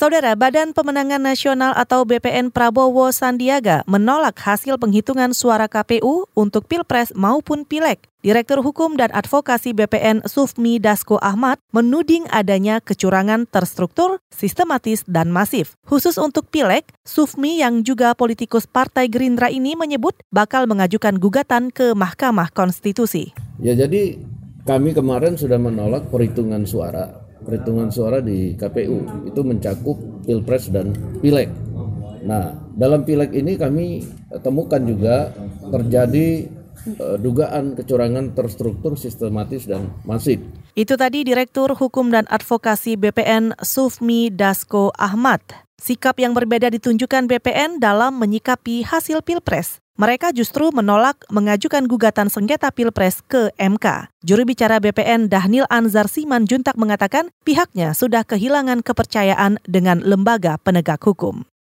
Saudara Badan Pemenangan Nasional atau BPN Prabowo Sandiaga menolak hasil penghitungan suara KPU untuk Pilpres maupun Pileg. Direktur Hukum dan Advokasi BPN Sufmi Dasko Ahmad menuding adanya kecurangan terstruktur, sistematis, dan masif. Khusus untuk Pileg, Sufmi yang juga politikus Partai Gerindra ini menyebut bakal mengajukan gugatan ke Mahkamah Konstitusi. Ya jadi kami kemarin sudah menolak perhitungan suara. Perhitungan suara di KPU itu mencakup Pilpres dan Pileg. Nah, dalam Pileg ini kami temukan juga terjadi uh, dugaan kecurangan terstruktur, sistematis dan masif. Itu tadi Direktur Hukum dan Advokasi BPN Sufmi Dasko Ahmad. Sikap yang berbeda ditunjukkan BPN dalam menyikapi hasil Pilpres. Mereka justru menolak mengajukan gugatan sengketa Pilpres ke MK. Juru bicara BPN Dahnil Anzar Siman Juntak mengatakan pihaknya sudah kehilangan kepercayaan dengan lembaga penegak hukum.